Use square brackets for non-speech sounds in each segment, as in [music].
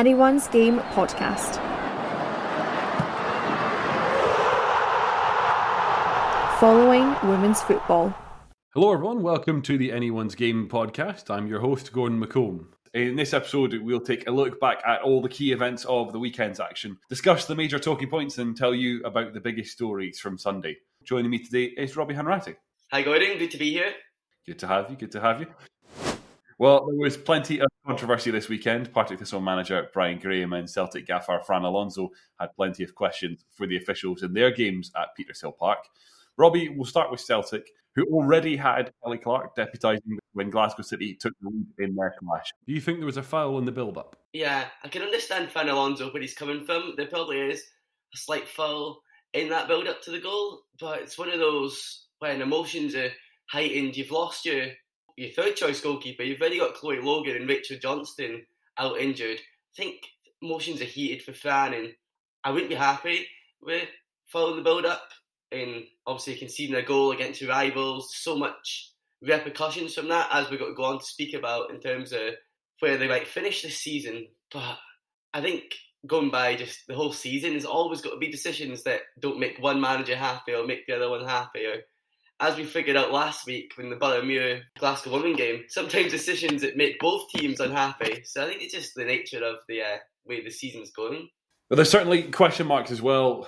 Anyone's Game podcast. Following women's football. Hello, everyone. Welcome to the Anyone's Game podcast. I'm your host, Gordon McComb. In this episode, we'll take a look back at all the key events of the weekend's action, discuss the major talking points, and tell you about the biggest stories from Sunday. Joining me today is Robbie Hanratty. Hi, Gordon. Good to be here. Good to have you. Good to have you. Well, there was plenty of controversy this weekend. Partick Thistle manager Brian Graham and Celtic gaffer Fran Alonso had plenty of questions for the officials in their games at Petershill Park. Robbie, we'll start with Celtic, who already had Kelly Clark deputising when Glasgow City took the lead in their clash. Do you think there was a foul in the build-up? Yeah, I can understand Fran Alonso where he's coming from. There probably is a slight foul in that build-up to the goal, but it's one of those when emotions are heightened, you've lost your your third choice goalkeeper. You've already got Chloe Logan and Rachael Johnstone out injured. I think emotions are heated for Fran, and I wouldn't be happy with following the build up and obviously conceding a goal against your rivals. So much repercussions from that, as we're going to go on to speak about in terms of where they might finish this season. But I think going by just the whole season, there's always got to be decisions that don't make one manager happy or make the other one happy. Or as we figured out last week when the Boroughmuir Glasgow Women game, sometimes decisions that make both teams unhappy. So I think it's just the nature of the uh, way the season's going. But there's certainly question marks as well,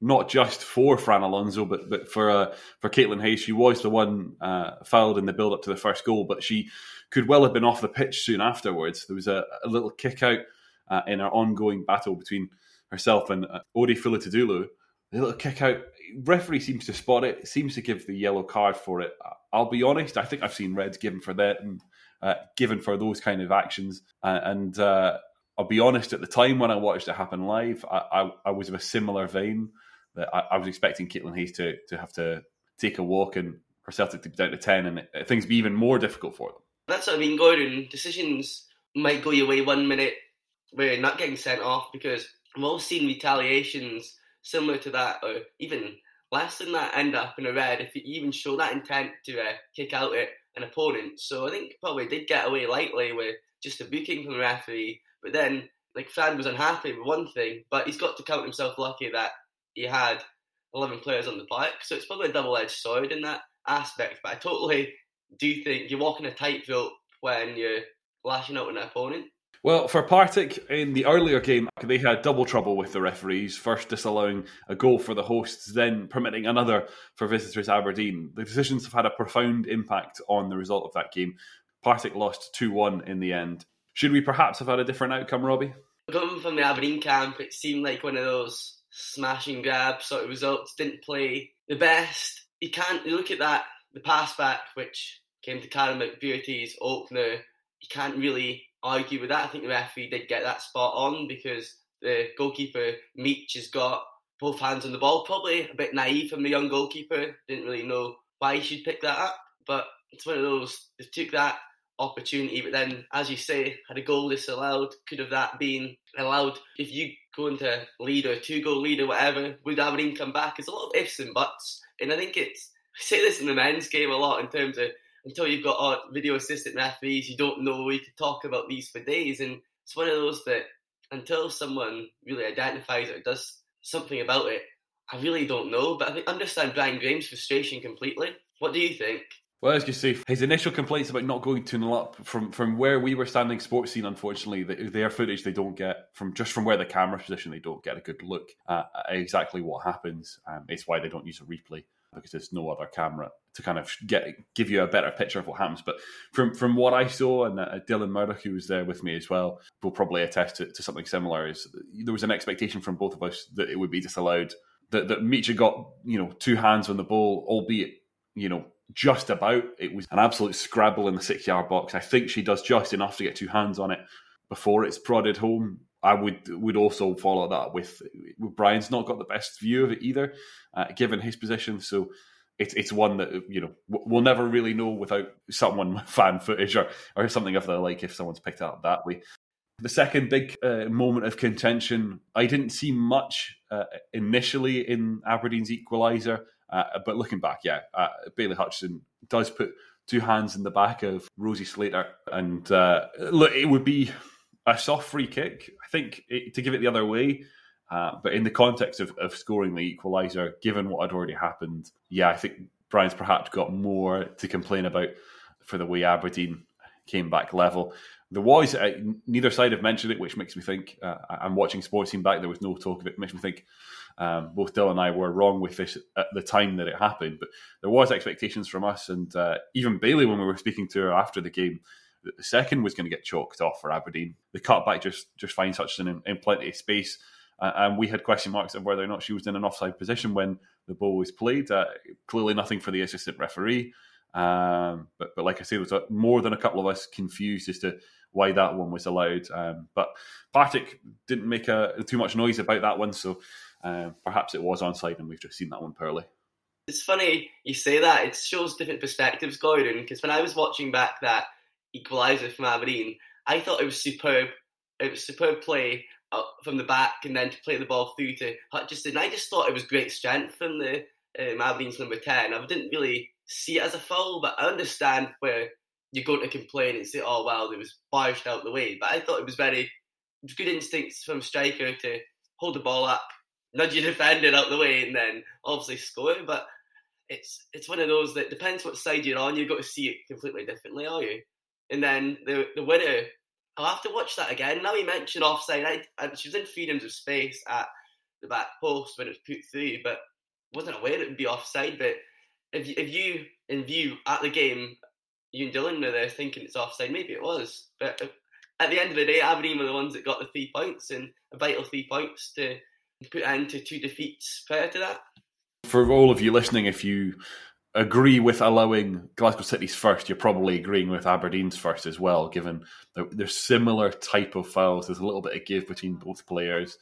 not just for Fran Alonso, but but for uh, for Caitlin Hayes. She was the one uh, fouled in the build up to the first goal, but she could well have been off the pitch soon afterwards. There was a, a little kick out uh, in our ongoing battle between herself and uh, Ode Fulutudilu. A little kick out referee seems to spot it, seems to give the yellow card for it. I'll be honest, I think I've seen reds given for that and uh, given for those kind of actions. Uh, and uh, I'll be honest, at the time when I watched it happen live, I, I, I was of a similar vein that I, I, was expecting Caitlin Hayes to, to have to take a walk and for Celtic to be down to 10 and things be even more difficult for them. That's what I mean, Gordon. Decisions might go your way one minute where you're not getting sent off because we've all seen retaliations similar to that, or even less than that, end up in a red if you even show that intent to uh, kick out an opponent. So I think probably did get away lightly with just a booking from the referee. But then, like, Fran was unhappy with one thing, but he's got to count himself lucky that he had 11 players on the park. So it's probably a double edged sword in that aspect. But I totally do think you're walking a tightrope when you're lashing out an opponent. Well, for Partick in the earlier game, they had double trouble with the referees, first disallowing a goal for the hosts, then permitting another for visitors Aberdeen. The decisions have had a profound impact on the result of that game. Partick lost 2 1 in the end. Should we perhaps have had a different outcome, Robbie? Coming from the Aberdeen camp, it seemed like one of those smash and grab sort of results. Didn't play the best. You can't you look at that, the pass back, which came to Karen McBeauty's opener. You can't really argue with that. I think the referee did get that spot on because the goalkeeper Meach has got both hands on the ball. Probably a bit naive from the young goalkeeper. Didn't really know why he should pick that up, but it's one of those. They took that opportunity, but then, as you say, had a goal disallowed. Could have that been allowed if you go into lead or two goal lead or whatever? Would Aberdeen come back? It's a lot of ifs and buts, and I think it's. I say this in the men's game a lot in terms of until you've got uh, video assistant referees, you don't know. We could talk about these for days, and it's one of those that until someone really identifies it or does something about it, I really don't know. But I understand Brian Graham's frustration completely. What do you think? Well, as you say, his initial complaints about not going 2 0 up from, from where we were standing Sportscene, unfortunately, their footage they don't get from just from where the camera position, they don't get a good look at exactly what happens. Um, it's why they don't use a replay because there's no other camera to kind of get give you a better picture of what happens. But from from what I saw, and uh, Dylan Murdoch, who was there with me as well, will probably attest to, to, something similar. Is there was an expectation from both of us that it would be disallowed. That that Micha got you know two hands on the ball, albeit you know just about. It was an absolute scrabble in the six yard box. I think she does just enough to get two hands on it before it's prodded home. I would would also follow that with, with Brian's not got the best view of it either, uh, given his position. So it's it's one that you know we'll never really know without someone [laughs] fan footage or or something of the like if someone's picked up that way. The second big uh, moment of contention, I didn't see much uh, initially in Aberdeen's equaliser, uh, but looking back, yeah, uh, Bayley Hutchison does put two hands in the back of Rosie Slater, and uh, look, it would be a soft free kick. I think it, to give it the other way, uh, but in the context of, of scoring the equaliser, given what had already happened, yeah, I think Brian's perhaps got more to complain about for the way Aberdeen came back level. There was uh, neither side have mentioned it, which makes me think. Uh, I'm watching Sportscene back. There was no talk of it. Makes me think um, both Dylan and I were wrong with this at the time that it happened. But there was expectations from us, and uh, even Bayley when we were speaking to her after the game the second was going to get chalked off for Aberdeen. The cutback just just finds Hutchison in, in plenty of space. Uh, and we had question marks of whether or not she was in an offside position when the ball was played. Uh, clearly, nothing for the assistant referee. Um, but, but like I say, there was more than a couple of us confused as to why that one was allowed. Um, but Partick didn't make a, too much noise about that one, so uh, perhaps it was onside, and we've just seen that one poorly. It's funny you say that. It shows different perspectives, Gordon. Because when I was watching back that equaliser from Aberdeen, I thought it was superb. It was superb play from the back and then to play the ball through to Hutchison. I just thought it was great strength from the um, Aberdeen's number 10. I didn't really see it as a foul, but I understand where you're going to complain and say, oh, well, it was barged out the way. But I thought it was very good instincts from striker to hold the ball up, nudge your defender out the way, and then obviously score. But it's it's one of those that depends what side you're on. You've got to see it completely differently, are you? And then the the winner, I'll have to watch that again. Now you mentioned offside, I, I, she was in freedoms of space at the back post when it was put through, but wasn't aware it would be offside. But if you, if you in view at the game, you and Dylan were there thinking it's offside, maybe it was. But at the end of the day, Aberdeen were the ones that got the three points and a vital three points to put end to two defeats prior to that. For all of you listening, if you agree with allowing Glasgow City's first, you're probably agreeing with Aberdeen's first as well, given there's similar type of fouls. There's a little bit of give between both players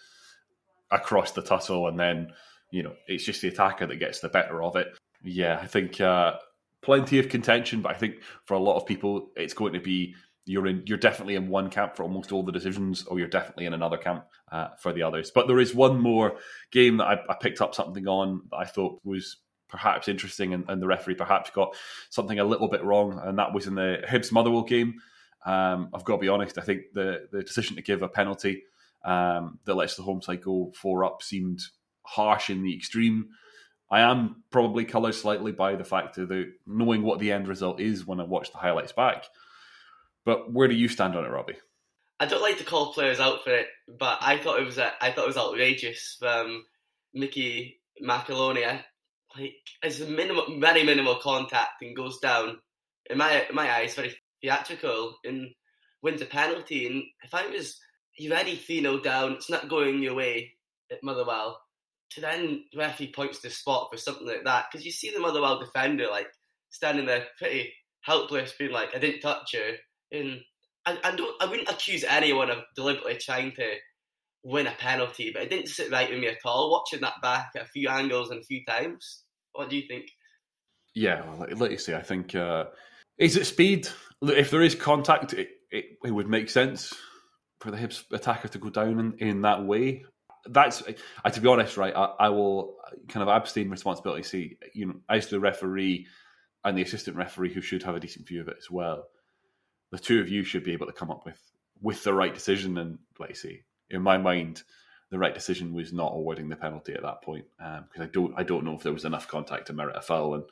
across the tussle, and then you know it's just the attacker that gets the better of it. Yeah, I think uh, plenty of contention, but I think for a lot of people, it's going to be you're in you're definitely in one camp for almost all the decisions, or you're definitely in another camp uh, for the others. But there is one more game that I, I picked up something on that I thought was perhaps interesting, and, and, the referee perhaps got something a little bit wrong, and that was in the Hibs Motherwell game. Um, I've got to be honest. I think the the decision to give a penalty um, that lets the home side go four up seemed harsh in the extreme. I am probably coloured slightly by the fact of the knowing what the end result is when I watch the highlights back. But where do you stand on it, Robbie? I don't like to call players out for it, but I thought it was a, I thought it was outrageous from Mickey McAlonie like it's a minimal, very minimal contact and goes down. In my in my eyes, very theatrical and wins a penalty. And if I was you've already three 0 down, it's not going your way at Motherwell. To then referee points to spot for something like that because you see the Motherwell defender like standing there pretty helpless, being like, "I didn't touch her," and I, I don't, I wouldn't accuse anyone of deliberately trying to win a penalty, but it didn't sit right with me at all. Watching that back at a few angles and a few times, what do you think? Yeah, well, like you say, I think uh, is it speed? If there is contact, it, it, it, would make sense for the Hibs attacker to go down in, in that way. That's to be honest, right? I, I, will kind of abstain responsibility. See, you know, as the referee and the assistant referee, who should have a decent view of it as well. The two of you should be able to come up with with the right decision. And like I say, in my mind, the right decision was not awarding the penalty at that point because um, I don't I don't know if there was enough contact to merit a foul. And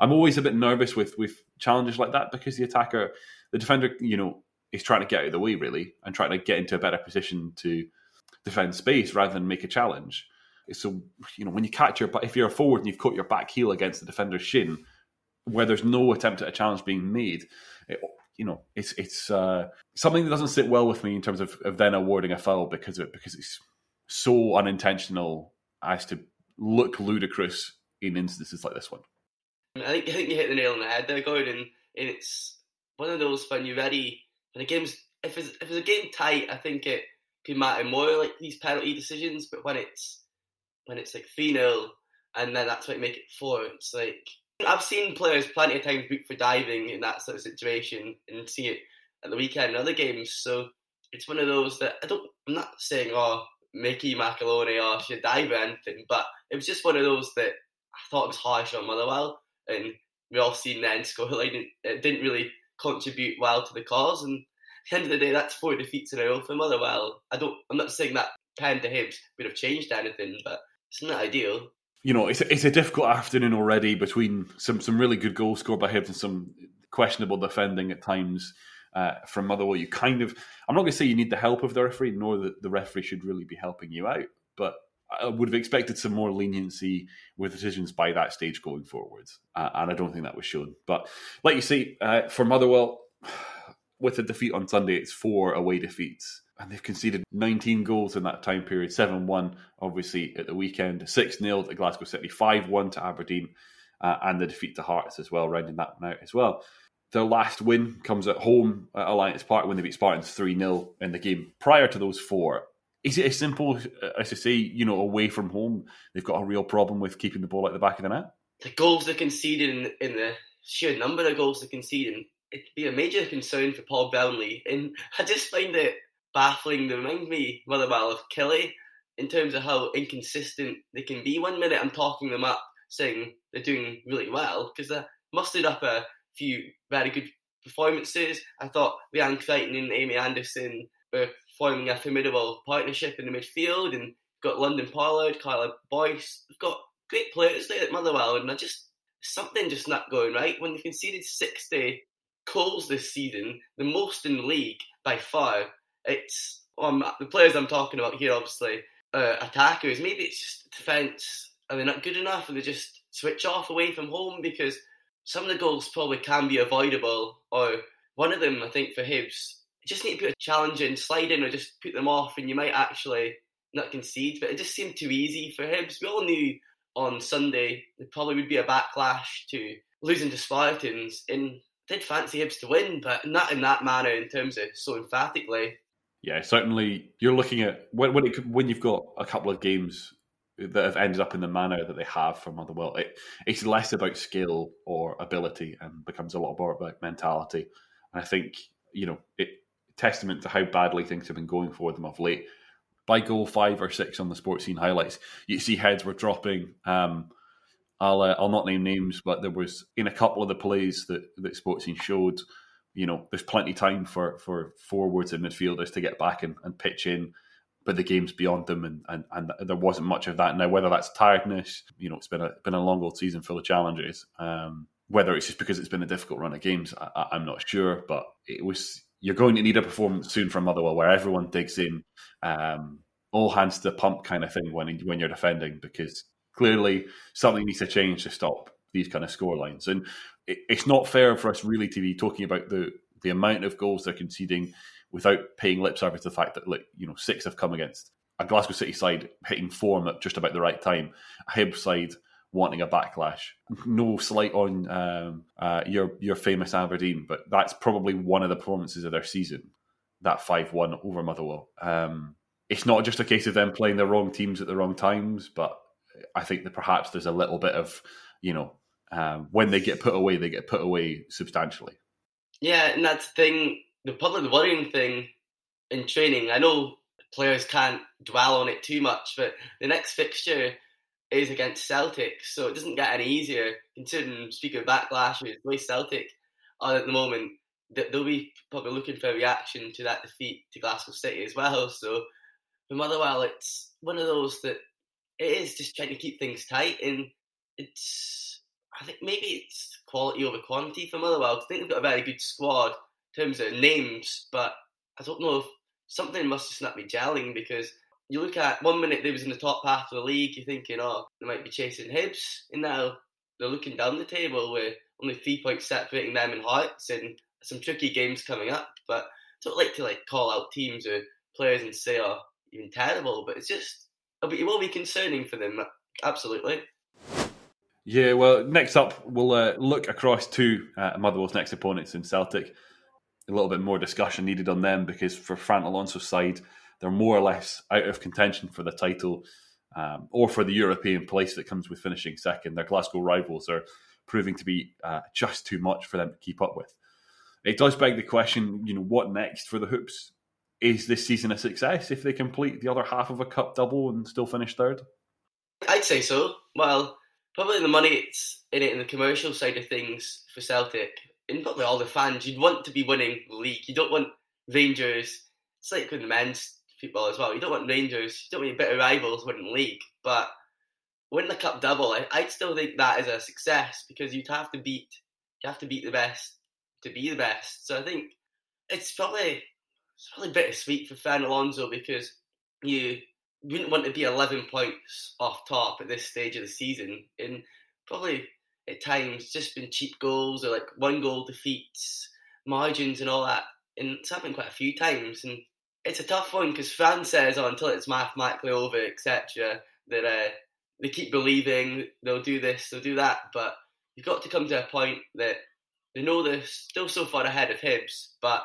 I'm always a bit nervous with with challenges like that because the attacker, the defender, you know, is trying to get out of the way really and trying to get into a better position to defend space rather than make a challenge. So you know when you catch your if you're a forward and you've caught your back heel against the defender's shin, where there's no attempt at a challenge being made. It, you know, it's it's uh, something that doesn't sit well with me in terms of, of then awarding a foul because of it because it's so unintentional as to look ludicrous in instances like this one. I think I think you hit the nail on the head there, Gordon. And it's one of those when you're ready when the game's if it's if it's a game tight, I think it can matter more like these penalty decisions. But when it's when it's like three 0 and then that's what make it four, it's like I've seen players plenty of times booked for diving in that sort of situation and see it at the weekend in other games. So it's one of those that I don't. I'm not saying oh Mickey McAlonie or oh, should dive or anything, but it was just one of those that I thought was harsh on Motherwell, and we all seen then [laughs] scoreline. It didn't really contribute well to the cause, and the end of the day, that's four defeats in a row for Motherwell. I don't. I'm not saying that pen to Hibs would have changed anything, but it's not ideal. You know, it's a, it's a difficult afternoon already between some some really good goals scored by Hibs and some questionable defending at times uh, from Motherwell. You kind of, I'm not going to say you need the help of the referee, nor that the referee should really be helping you out, but I would have expected some more leniency with decisions by that stage going forwards, uh, and I don't think that was shown. But like you say, uh, for Motherwell, [sighs] with a defeat on Sunday, it's four away defeats, and they've conceded 19 goals in that time period 7 1, obviously, at the weekend, 6 0 at Glasgow City, 5 1 to Aberdeen, uh, and the defeat to Hearts as well, rounding that one out as well. Their last win comes at home at Alliance Park when they beat Spartans 3 0 in the game. Prior to those four, is it as simple as to say, you know, away from home, they've got a real problem with keeping the ball at the back of the net? The goals they're conceding in the sheer number of goals they're conceding, it'd be a major concern for Paul Brownlie. And [laughs] I just find it baffling. They remind me, Motherwell, of Killie in terms of how inconsistent they can be. One minute I'm talking them up, saying they're doing really well, because they mustered up a few very good performances. I thought Leanne Crichton and Amy Anderson were forming a formidable partnership in the midfield, and got London Pollard, Carla Boyce. We've got great players there at Motherwell, and I just something just not going right. When they conceded 60 goals this season, the most in the league by far, it's um, the players I'm talking about here, obviously, uh, attackers. Maybe it's just defence. Are they not good enough? Or they just switch off away from home? Because some of the goals probably can be avoidable. Or one of them, I think, for Hibs, just need to put a challenge in, slide in, or just put them off, and you might actually not concede. But it just seemed too easy for Hibs. We all knew on Sunday there probably would be a backlash to losing to Spartans. And did fancy Hibs to win, but not in that manner in terms of so emphatically. Yeah, certainly. You're looking at when when, it, when you've got a couple of games that have ended up in the manner that they have for Motherwell. It, it's less about skill or ability and becomes a lot more about mentality. And I think you know it testament to how badly things have been going for them of late. By goal five or six on the Sportscene highlights, you see heads were dropping. Um, I'll uh, I'll not name names, but there was in a couple of the plays that that Sportscene showed. You know, there's plenty of time for for forwards and midfielders to get back and, and pitch in, but the game's beyond them, and, and and there wasn't much of that. Now, whether that's tiredness, you know, it's been a been a long old season full of challenges. Um, whether it's just because it's been a difficult run of games, I, I'm not sure, but it was you're going to need a performance soon from Motherwell where everyone digs in, um, all hands to the pump kind of thing when when you're defending because clearly something needs to change to stop these kind of score lines. And it, it's not fair for us really to be talking about the the amount of goals they're conceding without paying lip service to the fact that like you know six have come against a Glasgow City side hitting form at just about the right time, a Hibs side wanting a backlash. No slight on um, uh, your your famous Aberdeen, but that's probably one of the performances of their season. That five one over Motherwell. Um, it's not just a case of them playing the wrong teams at the wrong times, but I think that perhaps there's a little bit of you know um, when they get put away, they get put away substantially. Yeah, and that's the thing. The probably the worrying thing in training. I know players can't dwell on it too much, but the next fixture is against Celtic, so it doesn't get any easier. Considering speaking of backlash, the way Celtic are at the moment, they'll be probably looking for a reaction to that defeat to Glasgow City as well. So for Motherwell, it's one of those that it is just trying to keep things tight, and it's I think maybe it's quality over quantity for Motherwell. I think they've got a very good squad in terms of names, but I don't know if something must just not be gelling because you look at one minute they was in the top half of the league, you're thinking, oh, they might be chasing Hibs, and now they're looking down the table with only three points separating them and Hearts, and some tricky games coming up. But I don't like to like call out teams or players and say, oh, even terrible, but it's just it will be concerning for them, absolutely. Yeah, well, next up, we'll uh, look across to uh, Motherwell's next opponents in Celtic. A little bit more discussion needed on them because for Fran Alonso's side, they're more or less out of contention for the title um, or for the European place that comes with finishing second. Their Glasgow rivals are proving to be uh, just too much for them to keep up with. It does beg the question, you know, what next for the Hoops? Is this season a success if they complete the other half of a cup double and still finish third? I'd say so. Well, probably the money it's in it in the commercial side of things for Celtic, and probably all the fans. You'd want to be winning the league. You don't want Rangers. It's like with the men's football as well. You don't want Rangers, you don't want your bitter rivals winning the league, but win the cup double. I, I still think that is a success because you'd have to beat you have to beat the best to be the best. So I think it's probably it's probably bittersweet for Fran Alonso because you wouldn't want to be 11 points off top at this stage of the season. And probably at times just been cheap goals or like one goal defeats, margins and all that. And it's happened quite a few times. And it's a tough one because Fran says, oh, until it's mathematically over, etc., that uh, they keep believing they'll do this, they'll do that. But you've got to come to a point that they know they're still so far ahead of Hibs, but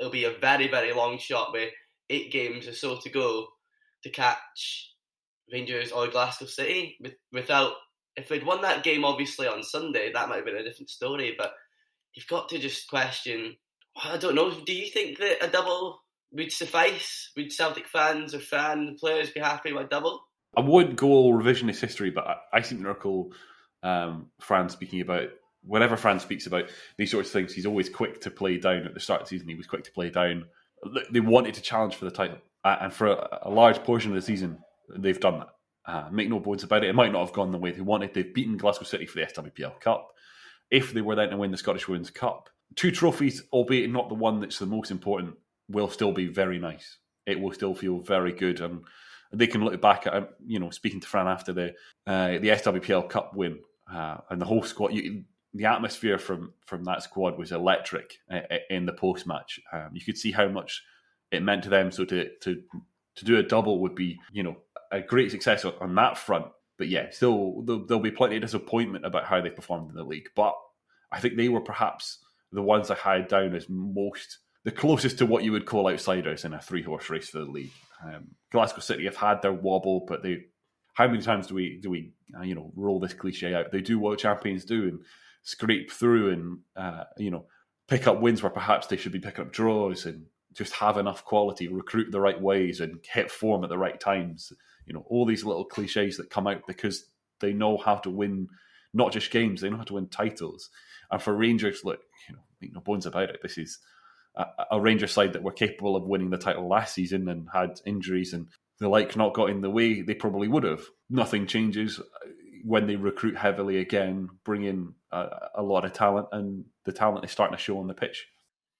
it'll be a very, very long shot with eight games or so to go to catch Rangers or Glasgow City. With, without, if they'd won that game obviously on Sunday, that might have been a different story. But you've got to just question. I don't know. Do you think that a double would suffice? Would Celtic fans or fan players be happy with a double? I wouldn't go all revisionist history, but I, I seem to recall um, Fran speaking about whenever Fran speaks about these sorts of things, he's always quick to play down at the start of the season. He was quick to play down. They wanted to challenge for the title, and for a, a large portion of the season, they've done that. Uh, make no bones about it. It might not have gone the way they wanted. They've beaten Glasgow City for the SWPL Cup. If they were then to win the Scottish Women's Cup, two trophies, albeit not the one that's the most important, will still be very nice. It will still feel very good, and they can look back at you know speaking to Fran after the uh, the SWPL Cup win uh, and the whole squad. You, the atmosphere from from that squad was electric uh, in the post match. Um, you could see how much it meant to them. So to to to do a double would be you know a great success on, that front. But yeah, still there'll, there'll, be plenty of disappointment about how they performed in the league. But I think they were perhaps the ones I had down as most the closest to what you would call outsiders in a three horse race for the league. Um, Glasgow City have had their wobble, but they how many times do we do we uh, you know roll this cliche out? They do what champions do and scrape through and uh, you know pick up wins where perhaps they should be picking up draws and just have enough quality, recruit the right ways, and hit form at the right times. You know all these little cliches that come out because they know how to win not just games, they know how to win titles. And for Rangers, look, you know, make no bones about it. This is a, a Rangers side that were capable of winning the title last season and had injuries and the like not got in the way they probably would have. Nothing changes when they recruit heavily again, bring in a, a, lot of talent, and the talent is starting to show on the pitch.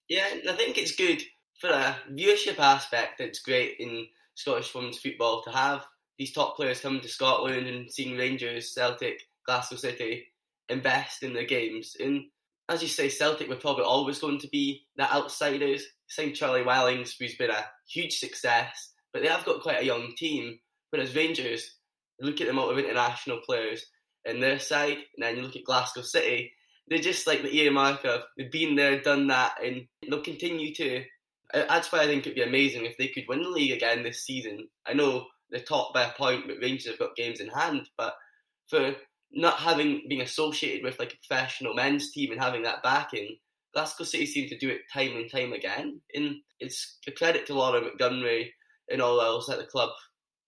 Yeah, I think it's good for a viewership aspect. It's great in Scottish women's football to have these top players coming to Scotland and seeing Rangers, Celtic, Glasgow City invest in their games. And as you say, Celtic were probably always going to be the outsiders. Same Charlie Wellings, who's been a huge success, but they have got quite a young team. Whereas Rangers, look at the amount of international players in their side, and then you look at Glasgow City, they're just like the earmark of they've been there, done that, and they'll continue to. That's why I think it'd be amazing if they could win the league again this season. I know they're top by a point, but Rangers have got games in hand. But for not having being associated with like a professional men's team and having that backing, Glasgow City seem to do it time and time again. And it's a credit to Laura Montgomery and all else at the club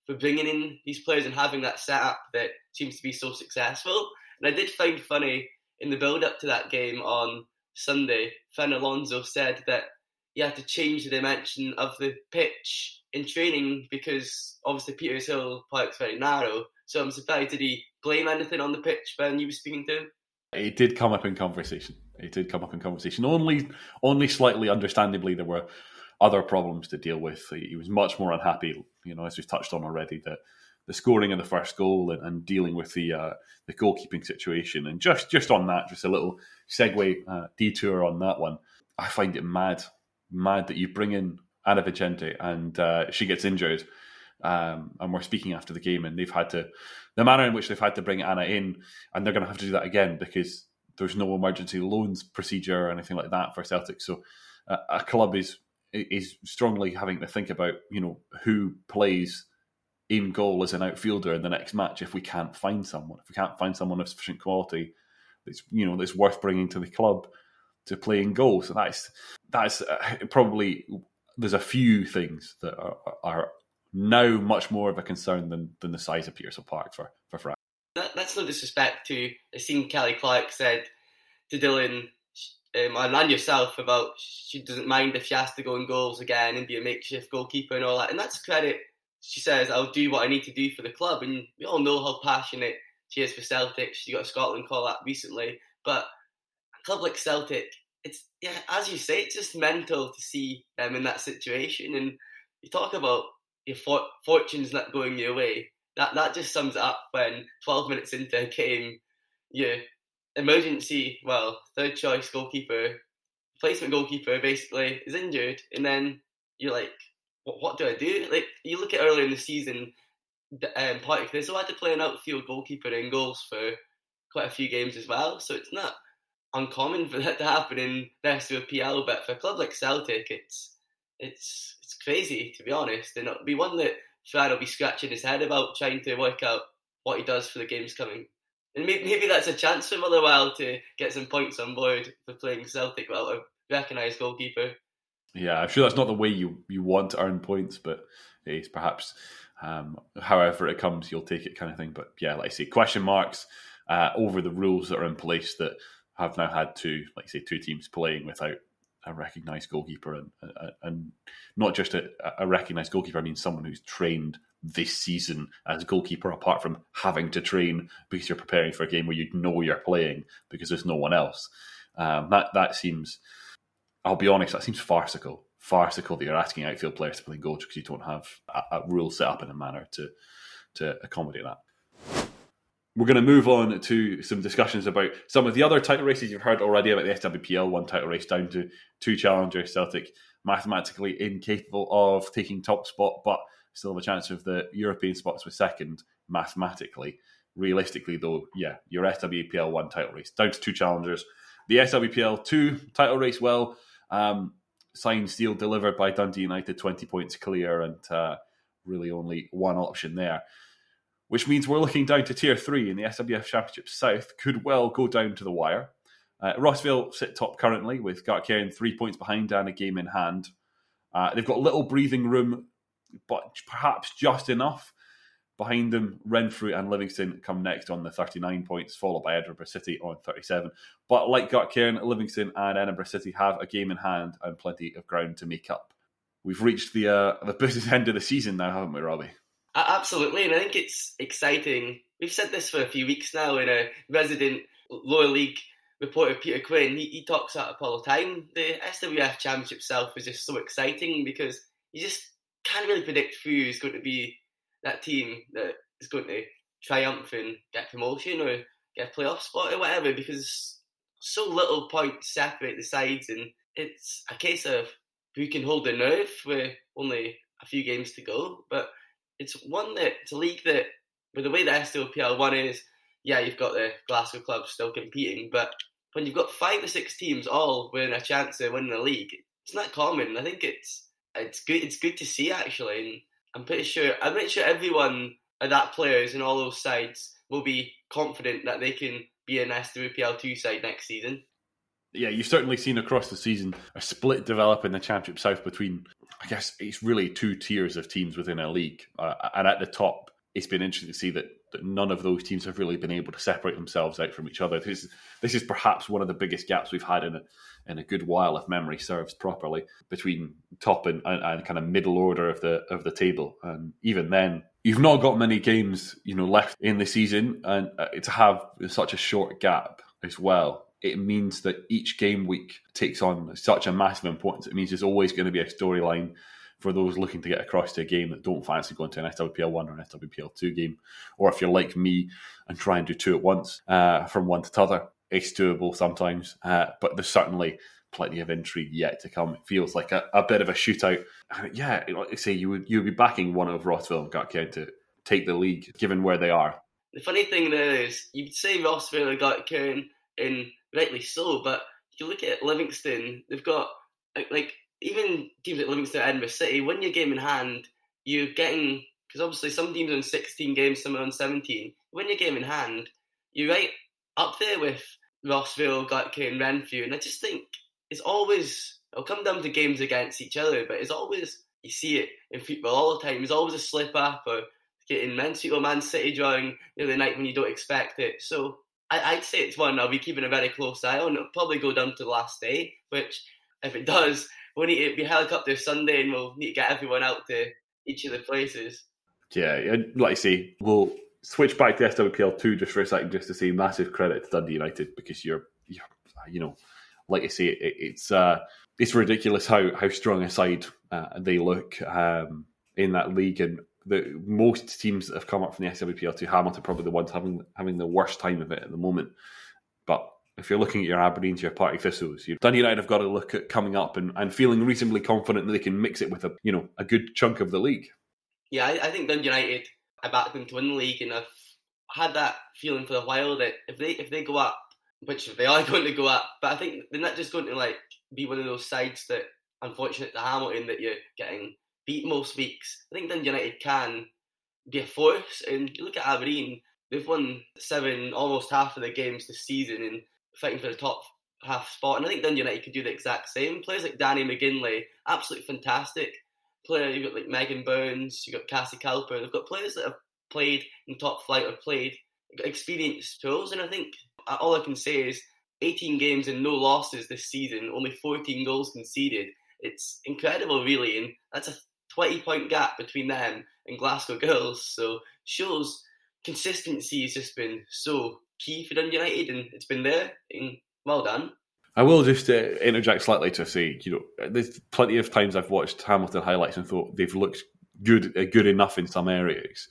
for bringing in these players and having that setup that seems to be so successful. And I did find funny in the build up to that game on Sunday, Fran Alonso said that he had to change the dimension of the pitch in training because obviously Petershill Park's very narrow. So I'm surprised did he blame anything on the pitch when you were speaking to him? It did come up in conversation. It did come up in conversation. Only, only slightly. Understandably, there were other problems to deal with. He was much more unhappy, you know, as we've touched on already, that the scoring of the first goal and, and dealing with the uh, the goalkeeping situation. And just just on that, just a little segue uh, detour on that one. I find it mad, mad that you bring in Ana Vicente and uh, she gets injured. Um, and we're speaking after the game, and they've had to the manner in which they've had to bring Anna in, and they're going to have to do that again because there's no emergency loans procedure or anything like that for Celtic. So uh, a club is is strongly having to think about you know who plays in goal as an outfielder in the next match if we can't find someone if we can't find someone of sufficient quality that's you know that's worth bringing to the club to play in goal so that's that's uh, probably there's a few things that are, are, now much more of a concern than, than the size of Petershill Park for for France. That, that's no disrespect to. I seen Kelly Clark said to Dylan um, and yourself about she doesn't mind if she has to go in goals again and be a makeshift goalkeeper and all that. And that's credit. She says, I'll do what I need to do for the club. And we all know how passionate she is for Celtic. She got a Scotland call up recently. But club like Celtic, it's, yeah, as you say, it's just mental to see them in that situation. And you talk about your for- fortunes not going your way. That, that just sums up when 12 minutes into a game, you emergency, well, third choice goalkeeper, placement goalkeeper basically is injured, and then you're like, what, what do I do? Like you look at earlier in the season, um, Partick Thistle had to play an outfield goalkeeper in goals for quite a few games as well, so it's not uncommon [laughs] for that to happen in the rest of PL. But for a club like Celtic, it's it's it's crazy to be honest, and it'll be one that Fred will be scratching his head about trying to work out what he does for the games coming. And maybe, maybe that's a chance for Motherwell to get some points on board for playing Celtic without a recognised goalkeeper. Yeah, I'm sure that's not the way you, you want to earn points, but it's perhaps um, however it comes, you'll take it kind of thing. But yeah, like I say, question marks uh, over the rules that are in place that have now had two, like say, two teams playing without a recognised goalkeeper and, and not just a, a recognised goalkeeper. I mean someone who's trained this season as goalkeeper, apart from having to train because you're preparing for a game where you know you're playing because there's no one else. Um, that that seems, I'll be honest, that seems farcical. Farcical that you're asking outfield players to play goals because you don't have a, a rule set up in a manner to to accommodate that. We're going to move on to some discussions about some of the other title races you've heard already about the SWPL. One title race down to two challengers. Celtic mathematically incapable of taking top spot, but still have a chance of the European spots with second mathematically. Realistically, though, yeah, your SWPL one title race down to two challengers. The SWPL two title race, well, um, signed, steel delivered by Dundee United, 20 points clear, and uh, really only one option there. Which means we're looking down to tier three in the SWF Championship South, could well go down to the wire. Uh, Rossvale sit top currently with Gartcairn three points behind and a game in hand. Uh, they've got little breathing room but perhaps just enough. Behind them, Renfrew and Livingston come next on the 39 points, followed by Edinburgh City on 37. But like Gartcairn, Livingston and Edinburgh City have a game in hand and plenty of ground to make up. We've reached the uh, the [laughs] business end of the season now, haven't we, Robbie? Absolutely, and I think it's exciting. We've said this for a few weeks now in a resident lower league reporter, Peter Quinn. He, he talks about it all the time. The SWF Championship itself is just so exciting because you just can't really predict who is going to be that team that is going to triumph and get promotion or get a playoff spot or whatever because so little points separate the sides and it's a case of who can hold the nerve with only a few games to go. But it's one that it's a league that with the way the SWPL one is, yeah, you've got the Glasgow clubs still competing, but when you've got five or six teams all with a chance of winning the league, it's not common. I think it's it's good. It's good to see actually, and I'm pretty sure. I'm pretty sure everyone of that players and all those sides will be confident that they can be an SWPL two side next season. Yeah, you've certainly seen across the season a split develop in the Championship South between, I guess, it's really two tiers of teams within a league, uh, and at the top, it's been interesting to see that, that none of those teams have really been able to separate themselves out from each other. This, this is perhaps one of the biggest gaps we've had in a, in a good while, if memory serves properly, between top and, and, and, kind of middle order of the of the table. And even then, you've not got many games, you know, left in the season, and uh, to have such a short gap as well. It means that each game week takes on such a massive importance. It means there's always going to be a storyline for those looking to get across to a game that don't fancy going to an SWPL one or an SWPL two game, or if you're like me and try and do two at once uh, from one to t'other it's doable sometimes, uh, but there's certainly plenty of intrigue yet to come. It feels like a, a bit of a shootout. yeah, like I say, you would you would be backing one of Rossvale and Gartcairn to take the league, given where they are. The funny thing there is, you'd say Rossvale and Gartcairn, and rightly so, but if you look at Livingston, they've got like, even teams like Livingston, Edinburgh City, win your game in hand, you're getting because obviously some teams are on 16 games, some are on 17. Win your game in hand, you're right up there with Rossville, Rossvale, Gartcairn, Renfrew, and I just think it's always it'll come down to games against each other, but it's always you see it in football all the time. There's always a slip up or getting Man City or Man City drawing the other night when you don't expect it. So I, would say it's one I'll be keeping a very close eye on. It'll probably go down to the last day, which if it does, we'll need to be helicopter Sunday and we'll need to get everyone out to each of the places. Yeah, like I say, we'll switch back to SWPL two just for a second, just to say massive credit to Dundee United because you're, you're you know, like I say, it, it's uh, it's ridiculous how how strong a side uh, they look um, in that league, and the most teams that have come up from the SWPL two, Hamilton probably the ones having having the worst time of it at the moment. But if you're looking at your Aberdeens, your Partick Thistles, you Dundee United have got to look at coming up and, and feeling reasonably confident that they can mix it with a you know a good chunk of the league. Yeah, I, I think Dundee United I backed them to win the league, and I've had that feeling for a while that if they if they go up, which they are [laughs] going to go up, but I think they're not just going to like be one of those sides that, unfortunate to Hamilton, that you're getting beat most weeks. I think Dundee United can be a force, and you look at Aberdeen, they've won seven, almost half of the games this season, and fighting for the top half spot. And I think Dundee United could do the exact same. Players like Danny McGinley, absolutely fantastic player. You've got like Megan Burns, you've got Cassie Calper. They've got players that have played in top flight or played experienced pros. And I think uh, all I can say is 18 games and no losses this season, only 14 goals conceded. It's incredible, really. And that's a 20 point gap between them and Glasgow Girls. So shows consistency has just been so key for Dundee United and it's been there. And well done. I will just uh, interject slightly to say, you know, there's plenty of times I've watched Hamilton highlights and thought they've looked good, uh, good enough in some areas.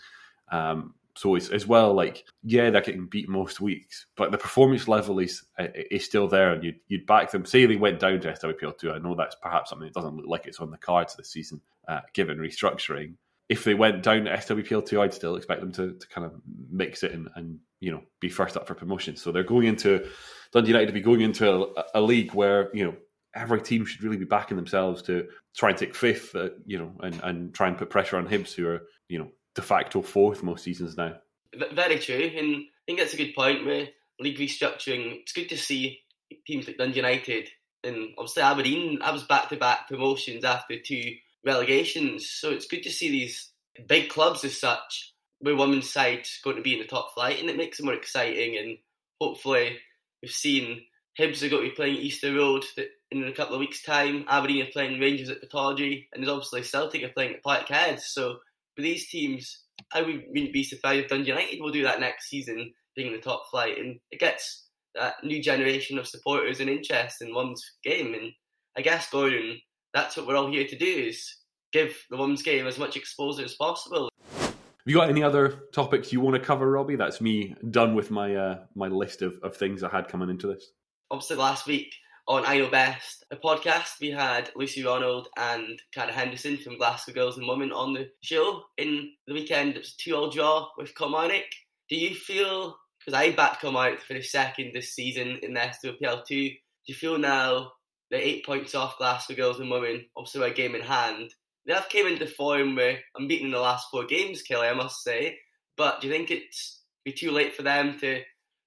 Um, so it's as well like, yeah, they're getting beat most weeks, but the performance level is is still there, and you'd, you'd back them. Say they went down to SWPL two. I know that's perhaps something that doesn't look like it's on the cards this season, uh, given restructuring. If they went down to SWPL two, I'd still expect them to, to kind of mix it and, and you know be first up for promotion. So they're going into Dundee United to be going into a, a, league where you know every team should really be backing themselves to try and take fifth, uh, you know, and, and try and put pressure on Hibs, who are you know de facto fourth most seasons now. Very true, and I think that's a good point with league restructuring. It's good to see teams like Dundee United and obviously Aberdeen. I was back to back promotions after two relegations, so it's good to see these big clubs as such. Where women's side's going to be in the top flight, and it makes it more exciting. And hopefully, we've seen Hibs are going to be playing Easter Road in a couple of weeks' time. Aberdeen are playing Rangers at Pittodrie, and there's obviously Celtic are playing at Parkhead. So for these teams, I wouldn't be surprised if Dundee United will do that next season, being in the top flight, and it gets that new generation of supporters and interest in one's game. And I guess Gordon, that's what we're all here to do: is give the one's game as much exposure as possible. Have you got any other topics you want to cover, Robbie? That's me done with my uh, my list of, of things I had coming into this. Obviously, last week on I Know Best, a podcast, we had Lucy Ronald and Cara Henderson from Glasgow Girls and Women on the show. In the weekend, it was two all draw with Kilmarnock. Do you feel, because I backed Kilmarnock to finish second this season in the SWPL2, do you feel now the eight points off Glasgow Girls and Women, obviously a game in hand, they have came into form where I'm beating the last four games, Killie, I must say. But do you think it's be too late for them to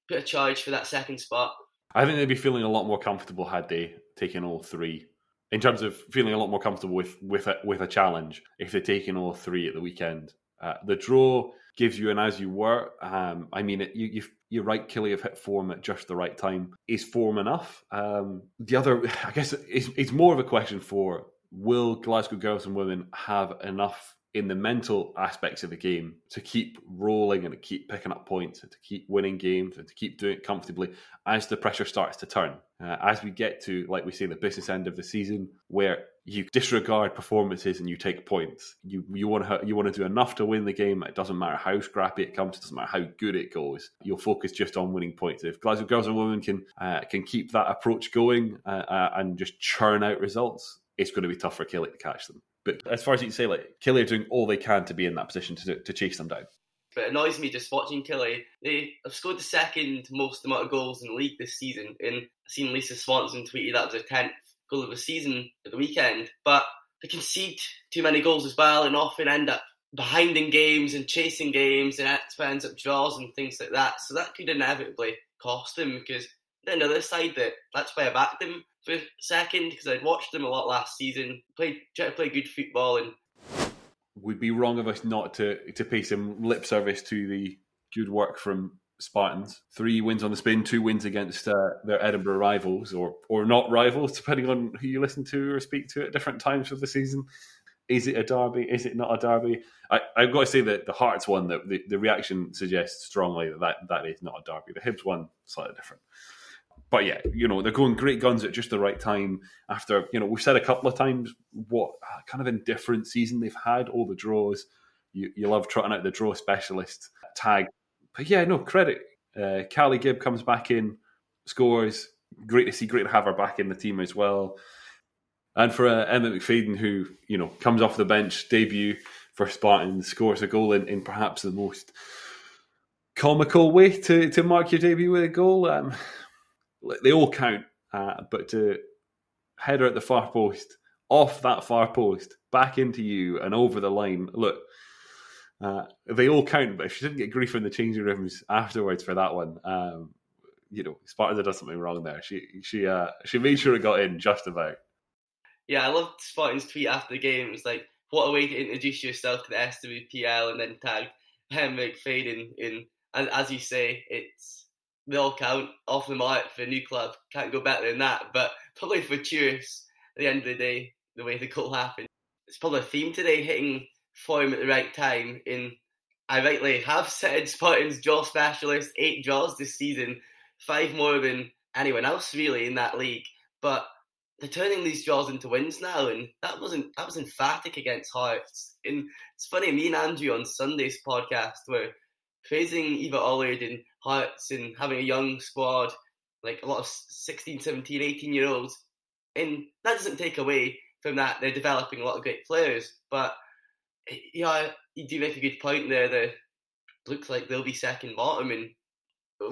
put a charge for that second spot? I think they'd be feeling a lot more comfortable had they taken all three. In terms of feeling a lot more comfortable with with a, with a challenge, if they're taking all three at the weekend, uh, the draw gives you an as you were. Um, I mean, it, you, you are right. Killie have hit form at just the right time. Is form enough? Um, the other, [laughs] I guess, it's, it's more of a question for will Glasgow girls and women have enough in the mental aspects of the game to keep rolling and to keep picking up points and to keep winning games and to keep doing it comfortably as the pressure starts to turn. Uh, as we get to, like we say, the business end of the season, where you disregard performances and you take points. You you want to you want to do enough to win the game. It doesn't matter how scrappy it comes. It doesn't matter how good it goes. You'll focus just on winning points. If Glasgow girls and women can uh, can keep that approach going uh, uh and just churn out results, it's going to be tough for Killie to catch them. But as far as you can say, like Killie are doing all they can to be in that position to to chase them down. But it annoys me just watching Killie. They have scored the second most amount of goals in the league this season. And I've seen Lisa Swanson tweeted that was her tenth goal of the season at the weekend. But they concede too many goals as well, and often end up behind in games and chasing games, and it ends up draws and things like that. So that could inevitably cost them because another side that that's why I backed them second because I'd watched them a lot last season. Played to play good football and would be wrong of us not to to pay some lip service to the good work from Spartans. Three wins on the spin, two wins against uh, their Edinburgh rivals, or or not rivals, depending on who you listen to or speak to at different times of the season. Is it a derby? Is it not a derby? I, have got to say that the Hearts one, that the, the reaction suggests strongly that, that that is not a derby. The Hibs one, slightly different. But yeah, you know, they're going great guns at just the right time after, you know, we've said a couple of times what kind of indifferent season they've had, all the draws. You, you love trotting out the draw specialist tag but yeah, no credit. Uh, Callie Gibb comes back in, scores. Great to see. Great to have her back in the team as well. And for uh, Emma McFadden, who you know comes off the bench, debut for Spartans, scores a goal in, in perhaps the most comical way to, to mark your debut with a goal. Um, they all count, uh, but to header at the far post, off that far post, back into you and over the line. Look, uh, they all count, but if she didn't get grief in the changing rooms afterwards for that one, um, you know, Sparta done something wrong there. She she uh, she made sure it got in just about. Yeah, I loved Spartan's tweet after the game. It was like, what a way to introduce yourself to the SWPL and then tag Emma McFadden in. And as you say, it's they all count off the mark for a new club. Can't go better than that. But probably fortuitous at the end of the day, the way the goal happened. It's probably a theme today, hitting form at the right time. In I rightly have said Spartans jaw specialist, eight jaws this season, five more than anyone else really in that league. But they're turning these draws into wins now, and that wasn't that was emphatic against Hearts. And it's funny, me and Andrew on Sunday's podcast were praising Eva Olid and Hearts and having a young squad, like a lot of 16, 17, 18 year olds. And that doesn't take away from that they're developing a lot of great players, but yeah, you do make a good point there. That looks like they'll be second bottom, and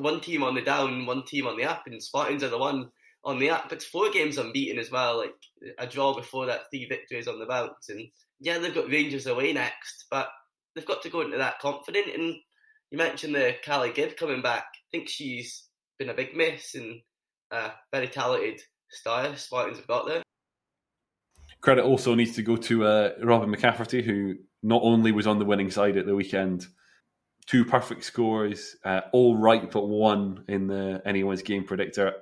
one team on the down, one team on the up, and Spartans are the one on the up. It's four games unbeaten as well, like a draw before that, three victories on the bounce, and yeah, they've got Rangers away next, but they've got to go into that confident. And you mentioned the Callie Gibb coming back. I think she's been a big miss and a very talented star Spartans have got there. Credit also needs to go to uh, Robin McCafferty, who not only was on the winning side at the weekend, two perfect scores, uh, all right but one in the anyone's game predictor.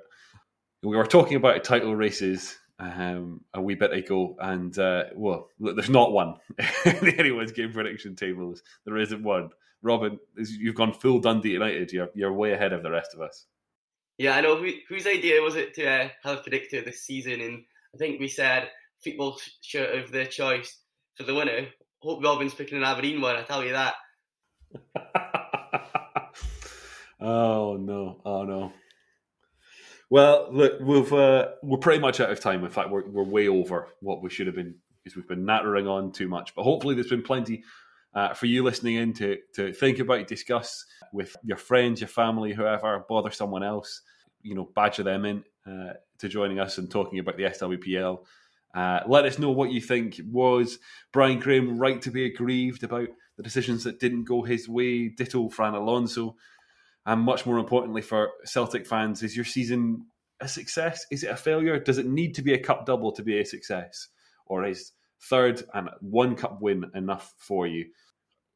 We were talking about title races um, a wee bit ago, and uh, well, look, there's not one [laughs] in anyone's game prediction tables. There isn't one. Robin, you've gone full Dundee United. You're you're way ahead of the rest of us. Yeah, I know. Who, whose idea was it to uh, have a predictor this season? And I think we said football shirt of their choice for the winner. Hope Robin's picking an Aberdeen one, I tell you that. [laughs] oh no! Oh no! Well, look, we've uh, we're pretty much out of time. In fact, we're we're way over what we should have been because we've been nattering on too much. But hopefully, there's been plenty uh, for you listening in to to think about, discuss with your friends, your family, whoever. Bother someone else. You know, badger them in uh, to joining us and talking about the SWPL. Uh, let us know what you think. Was Brian Graham right to be aggrieved about the decisions that didn't go his way? Ditto Fran Alonso. And much more importantly for Celtic fans, is your season a success? Is it a failure? Does it need to be a cup double to be a success? Or is third and one cup win enough for you?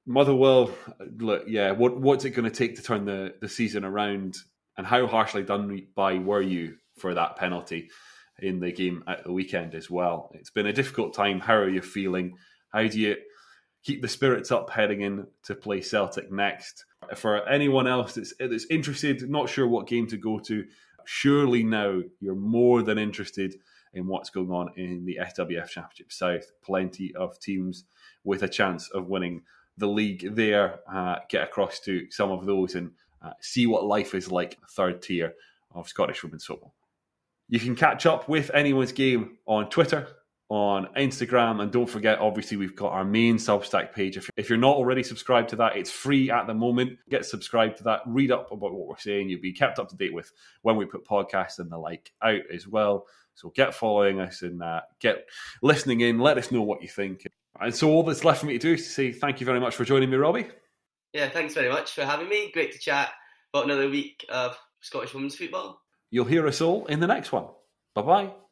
Motherwell, look, yeah, what, what's it going to take to turn the, the season around? And how harshly done by were you for that penalty? in the game at the weekend as well. It's been a difficult time. How are you feeling? How do you keep the spirits up heading in to play Celtic next? For anyone else that's, that's interested, not sure what game to go to, surely now you're more than interested in what's going on in the SWF Championship South. Plenty of teams with a chance of winning the league there. Uh, get across to some of those and uh, see what life is like, third tier of Scottish women's football. You can catch up with anyone's game on Twitter, on Instagram, and don't forget, obviously, we've got our main Substack page. If, if you're not already subscribed to that, it's free at the moment. Get subscribed to that, read up about what we're saying. You'll be kept up to date with when we put podcasts and the like out as well. So get following us and uh, get listening in. Let us know what you think. And so all that's left for me to do is to say thank you very much for joining me, Robbie. Yeah, thanks very much for having me. Great to chat about another week of Scottish women's football. You'll hear us all in the next one. Bye bye.